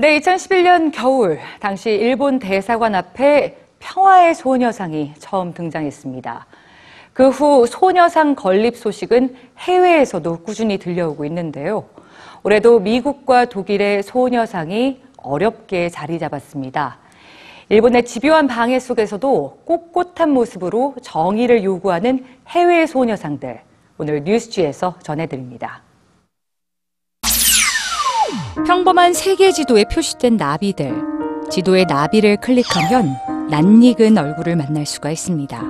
네, 2011년 겨울 당시 일본 대사관 앞에 평화의 소녀상이 처음 등장했습니다. 그 후 소녀상 건립 소식은 해외에서도 꾸준히 들려오고 있는데요. 올해도 미국과 독일의 소녀상이 어렵게 자리 잡았습니다. 일본의 집요한 방해 속에서도 꼿꼿한 모습으로 정의를 요구하는 해외 소녀상들. 오늘 뉴스지에서 전해드립니다. 평범한 세계 지도에 표시된 나비들. 지도의 나비를 클릭하면 낯익은 얼굴을 만날 수가 있습니다.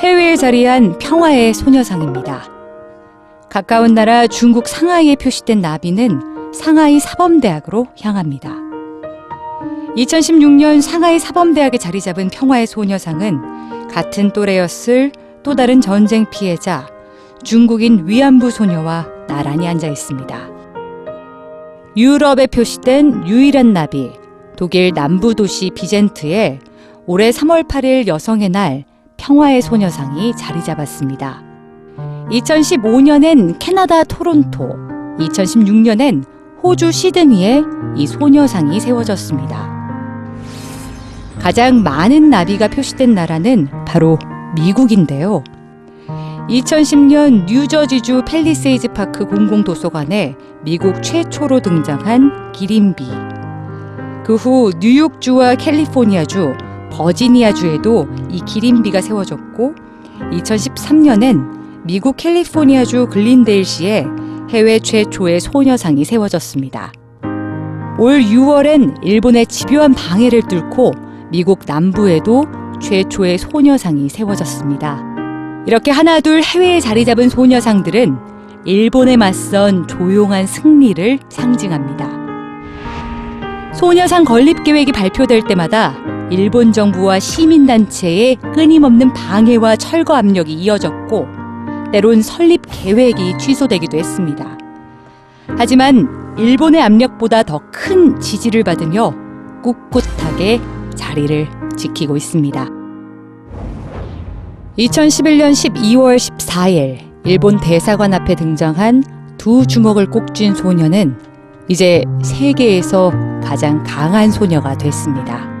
해외에 자리한 평화의 소녀상입니다. 가까운 나라 중국 상하이에 표시된 나비는 상하이 사범대학으로 향합니다. 2016년 상하이 사범대학에 자리 잡은 평화의 소녀상은 같은 또래였을 또 다른 전쟁 피해자 중국인 위안부 소녀와 나란히 앉아 있습니다. 유럽에 표시된 유일한 나비, 독일 남부 도시 비젠트에 올해 3월 8일 여성의 날 평화의 소녀상이 자리 잡았습니다. 2015년엔 캐나다 토론토, 2016년엔 호주 시드니에 이 소녀상이 세워졌습니다. 가장 많은 나비가 표시된 나라는 바로 미국인데요. 2010년 뉴저지주 팰리세이즈 파크 공공도서관에 미국 최초로 등장한 기린비. 그 후 뉴욕주와 캘리포니아주, 버지니아주에도 이 기린비가 세워졌고 2013년엔 미국 캘리포니아주 글린데일시에 해외 최초의 소녀상이 세워졌습니다. 올 6월엔 일본의 집요한 방해를 뚫고 미국 남부에도 최초의 소녀상이 세워졌습니다. 이렇게 하나둘 해외에 자리 잡은 소녀상들은 일본에 맞선 조용한 승리를 상징합니다. 소녀상 건립 계획이 발표될 때마다 일본 정부와 시민단체의 끊임없는 방해와 철거 압력이 이어졌고, 때론 설립 계획이 취소되기도 했습니다. 하지만 일본의 압력보다 더 큰 지지를 받으며 꿋꿋하게 자리를 지키고 있습니다. 2011년 12월 14일 일본 대사관 앞에 등장한 두 주먹을 꼭 쥔 소녀는 이제 세계에서 가장 강한 소녀가 됐습니다.